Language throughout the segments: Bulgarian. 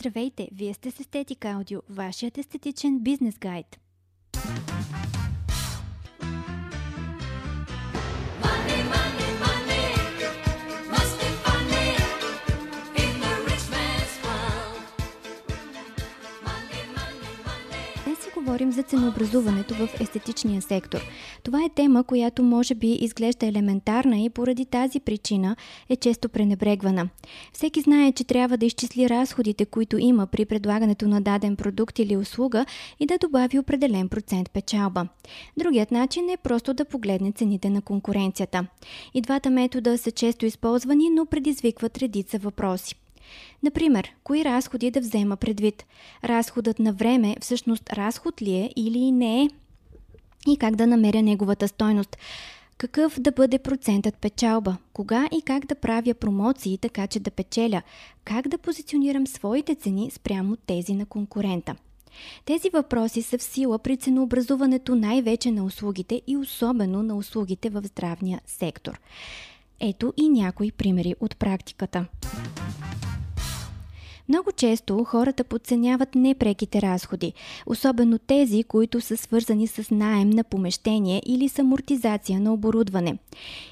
Здравейте, вие сте с Естетик Аудио, вашият естетичен бизнес гайд. Говорим за ценообразуването в естетичния сектор. Това е тема, която може би изглежда елементарна и поради тази причина е често пренебрегвана. Всеки знае, че трябва да изчисли разходите, които има при предлагането на даден продукт или услуга и да добави определен процент печалба. Другият начин е просто да погледне цените на конкуренцията. И двата метода са често използвани, но предизвикват редица въпроси. Например, кои разходи да взема предвид? Разходът на време всъщност разход ли е или не е? И как да намеря неговата стойност? Какъв да бъде процентът печалба? Кога и как да правя промоции, така че да печеля? Как да позиционирам своите цени спрямо тези на конкурента? Тези въпроси са в сила при ценообразуването най-вече на услугите и особено на услугите в здравния сектор. Ето и някои примери от практиката. Много често хората подценяват непреките разходи, особено тези, които са свързани с найем на помещение или с амортизация на оборудване.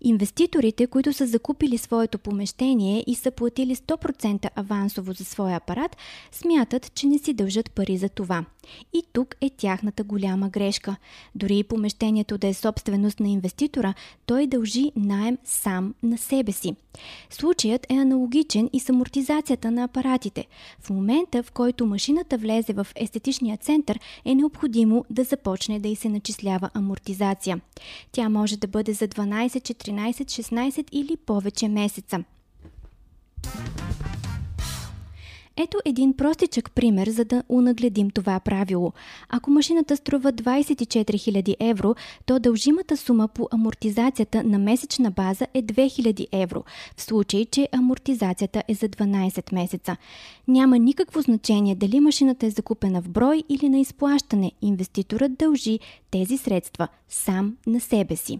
Инвеститорите, които са закупили своето помещение и са платили 100% авансово за своя апарат, смятат, че не си дължат пари за това. И тук е тяхната голяма грешка. Дори и помещението да е собственост на инвеститора, той дължи найем сам на себе си. Случаят е аналогичен и с амортизацията на апаратите. В момента, в който машината влезе в естетичния център, е необходимо да започне да й се начислява амортизация. Тя може да бъде за 12, 14, 16 или повече месеца. Ето един простичък пример, за да унагледим това правило. Ако машината струва 24 000 евро, то дължимата сума по амортизацията на месечна база е 2000 евро, в случай, че амортизацията е за 12 месеца. Няма никакво значение дали машината е закупена в брой или на изплащане. Инвеститорът дължи тези средства сам на себе си.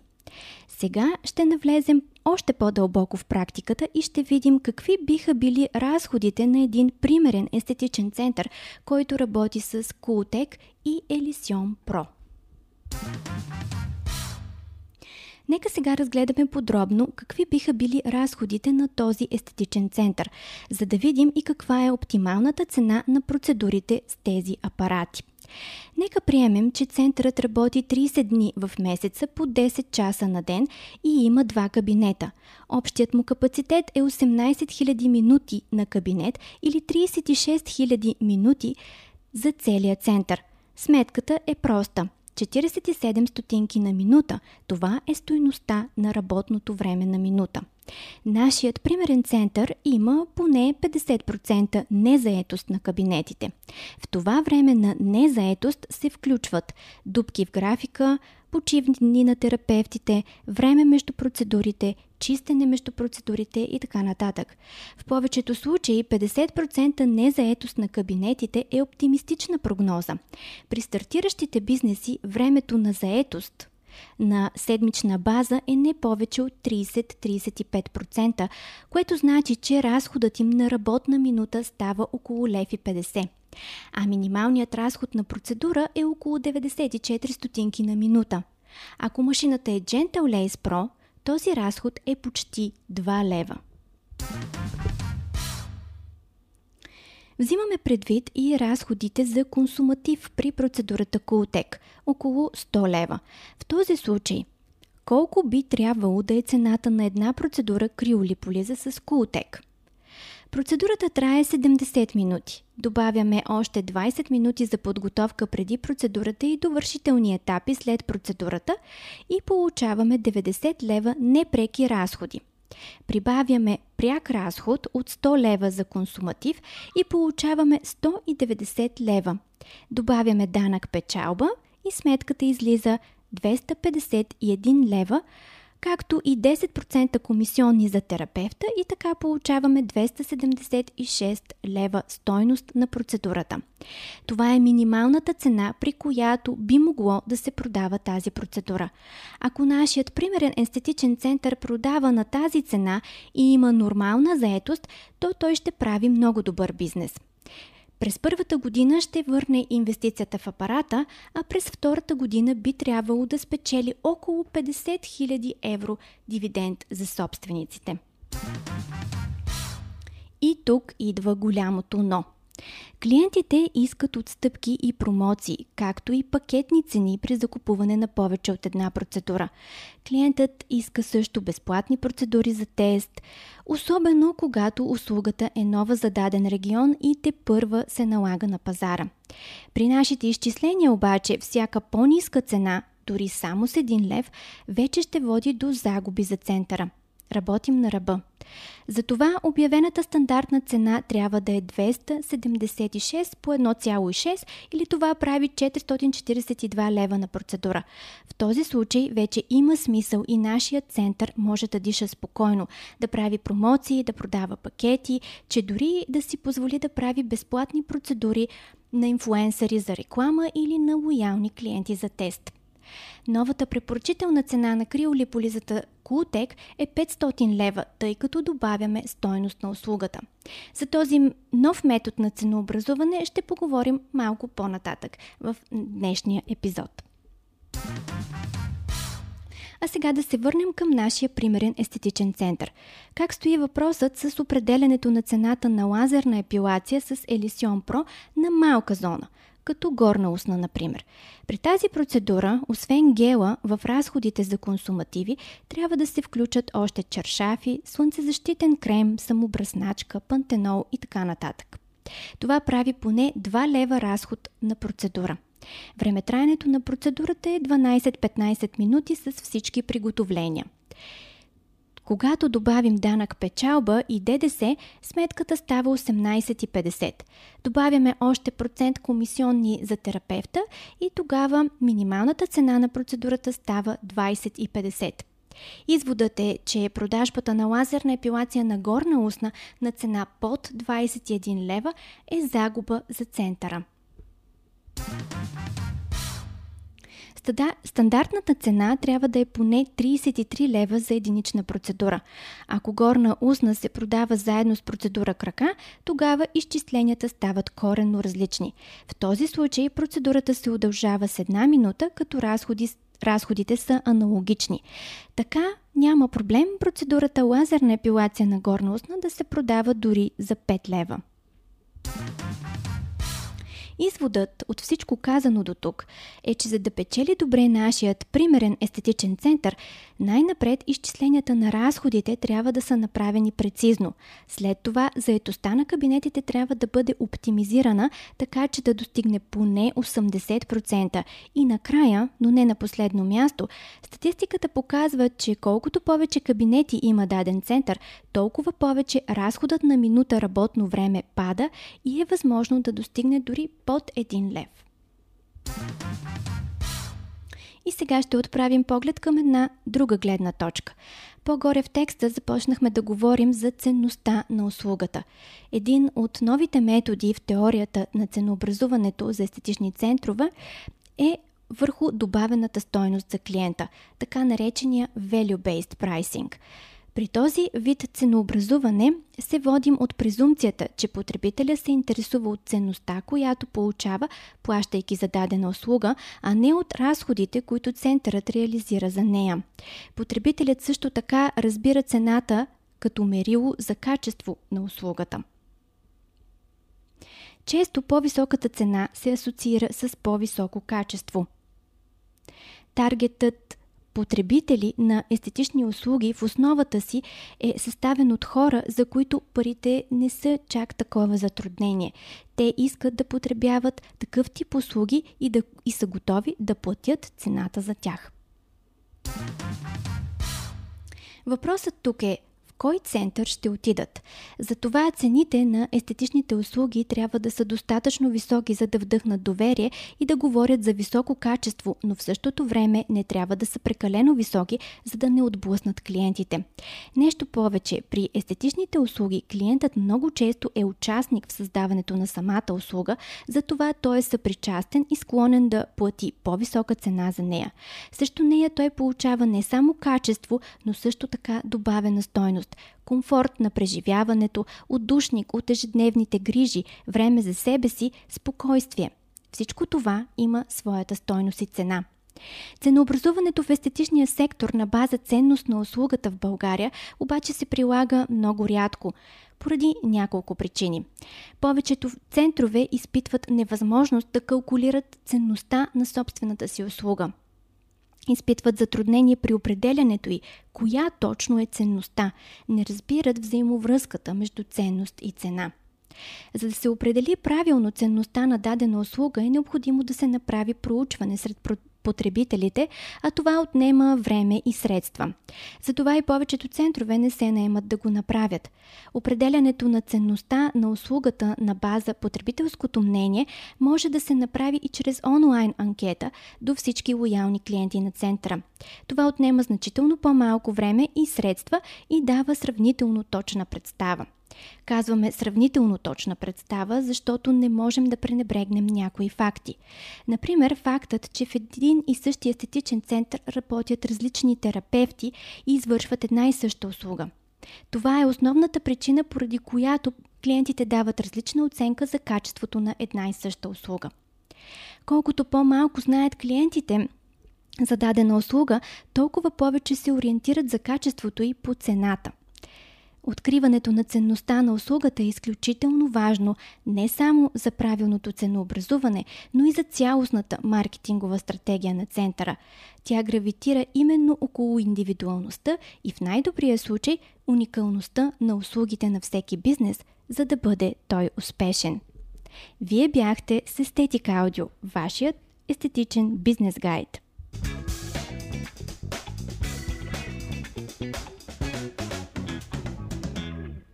Сега ще навлезем още по-дълбоко в практиката и ще видим какви биха били разходите на един примерен естетичен център, който работи с Cooltech и Elysion Pro. Нека сега разгледаме подробно какви биха били разходите на този естетичен център, за да видим и каква е оптималната цена на процедурите с тези апарати. Нека приемем, че центърът работи 30 дни в месеца по 10 часа на ден и има два кабинета. Общият му капацитет е 18 000 минути на кабинет или 36 000 минути за целия център. Сметката е проста – 47 стотинки на минута. Това е стоеността на работното време на минута. Нашият примерен център има поне 50% незаетост на кабинетите. В това време на незаетост се включват дупки в графика, почивни дни на терапевтите, време между процедурите, чистене между процедурите и така нататък. В повечето случаи 50% незаетост на кабинетите е оптимистична прогноза. При стартиращите бизнеси времето на заетост на седмична база е не повече от 30-35%, което значи, че разходът им на работна минута става около лев и 50 а минималният разход на процедура е около 94 стотинки на минута. Ако машината е Gentle Lace Pro, този разход е почти 2 лева. Взимаме предвид и разходите за консуматив при процедурата Cooltech – около 100 лева. В този случай, колко би трябвало да е цената на една процедура криолиполиза с Cooltech? Процедурата трае 70 минути. Добавяме още 20 минути за подготовка преди процедурата и довършителни етапи след процедурата и получаваме 90 лева непреки разходи. Прибавяме пряк разход от 100 лева за консуматив и получаваме 190 лева. Добавяме данък печалба и сметката излиза 251 лева, както и 10% комисионни за терапевта и така получаваме 276 лева стойност на процедурата. Това е минималната цена, при която би могло да се продава тази процедура. Ако нашият примерен естетичен център продава на тази цена и има нормална заетост, то той ще прави много добър бизнес. През първата година ще върне инвестицията в апарата, а през втората година би трябвало да спечели около 50 000 евро дивиденд за собствениците. И тук идва голямото но – Клиентите искат отстъпки и промоции, както и пакетни цени при закупуване на повече от една процедура. Клиентът иска също безплатни процедури за тест, особено когато услугата е нова за даден регион и те първа се налага на пазара. При нашите изчисления обаче всяка по-ниска цена, дори само с 1 лев, вече ще води до загуби за центъра – Работим на ръба. Затова обявената стандартна цена трябва да е 276 по 1,6 или това прави 442 лева на процедура. В този случай вече има смисъл и нашия център може да диша спокойно, да прави промоции, да продава пакети, че дори да си позволи да прави безплатни процедури на инфуенсъри за реклама или на лоялни клиенти за тест. Новата препоръчителна цена на криолиполизата Култек е 500 лева, тъй като добавяме стойност на услугата. За този нов метод на ценообразуване ще поговорим малко по-нататък в днешния епизод. А сега да се върнем към нашия примерен естетичен център. Как стои въпросът с определенето на цената на лазерна епилация с Elysion Pro на малка зона – като горна устна, например. При тази процедура, освен гела, в разходите за консумативи трябва да се включат още чершафи, слънцезащитен крем, самобръсначка, пантенол и така нататък. Това прави поне 2 лева разход на процедура. Времетраенето на процедурата е 12-15 минути с всички приготовления. Когато добавим данък печалба и ДДС, сметката става 18,50. Добавяме още процент комисионни за терапевта и тогава минималната цена на процедурата става 20,50. Изводът е, че продажбата на лазерна епилация на горна устна на цена под 21 лева е загуба за центъра. Стандартната цена трябва да е поне 33 лева за единична процедура. Ако горна устна се продава заедно с процедура крака, тогава изчисленията стават коренно различни. В този случай процедурата се удължава с една минута, като разходи, разходите са аналогични. Така няма проблем процедурата лазерна епилация на горна устна да се продава дори за 5 лева. Изводът от всичко казано до тук е, че за да печели добре нашият примерен естетичен център, най-напред изчисленията на разходите трябва да са направени прецизно. След това заетостта на кабинетите трябва да бъде оптимизирана, така че да достигне поне 80%. И накрая, но не на последно място, статистиката показва, че колкото повече кабинети има даден център, толкова повече разходът на минута работно време пада и е възможно да достигне дори под 1 лев. И сега ще отправим поглед към една друга гледна точка. По-горе в текста започнахме да говорим за ценността на услугата. Един от новите методи в теорията на ценообразуването за естетични центрове е върху добавената стойност за клиента, така наречения value-based pricing – при този вид ценообразуване се водим от презумцията, че потребителя се интересува от ценността, която получава, плащайки за дадена услуга, а не от разходите, които центърът реализира за нея. Потребителят също така разбира цената като мерило за качество на услугата. Често по-високата цена се асоциира с по-високо качество. Таргетът потребители на естетични услуги в основата си е съставен от хора, за които парите не са чак такова затруднение. Те искат да потребяват такъв тип услуги и, да, и са готови да платят цената за тях. Въпросът тук е кой център ще отидат. Затова цените на естетичните услуги трябва да са достатъчно високи, за да вдъхнат доверие и да говорят за високо качество, но в същото време не трябва да са прекалено високи, за да не отблъснат клиентите. Нещо повече, при естетичните услуги клиентът много често е участник в създаването на самата услуга, затова той е съпричастен и склонен да плати по-висока цена за нея. Също нея той получава не само качество, но също така добавена стойност сигурност, комфорт на преживяването, отдушник от ежедневните грижи, време за себе си, спокойствие. Всичко това има своята стойност и цена. Ценообразуването в естетичния сектор на база ценност на услугата в България обаче се прилага много рядко, поради няколко причини. Повечето центрове изпитват невъзможност да калкулират ценността на собствената си услуга – изпитват затруднение при определянето й, коя точно е ценността, не разбират взаимовръзката между ценност и цена. За да се определи правилно ценността на дадена услуга е необходимо да се направи проучване сред потребителите, а това отнема време и средства. Затова и повечето центрове не се наемат да го направят. Определянето на ценността на услугата на база потребителското мнение може да се направи и чрез онлайн анкета до всички лоялни клиенти на центъра. Това отнема значително по-малко време и средства и дава сравнително точна представа. Казваме сравнително точна представа, защото не можем да пренебрегнем някои факти. Например, фактът, че в един и същи естетичен център работят различни терапевти и извършват една и съща услуга. Това е основната причина, поради която клиентите дават различна оценка за качеството на една и съща услуга. Колкото по-малко знаят клиентите за дадена услуга, толкова повече се ориентират за качеството и по цената. Откриването на ценността на услугата е изключително важно не само за правилното ценообразуване, но и за цялостната маркетингова стратегия на центъра. Тя гравитира именно около индивидуалността и в най-добрия случай уникалността на услугите на всеки бизнес, за да бъде той успешен. Вие бяхте с Естетик Аудио, вашият естетичен бизнес гайд.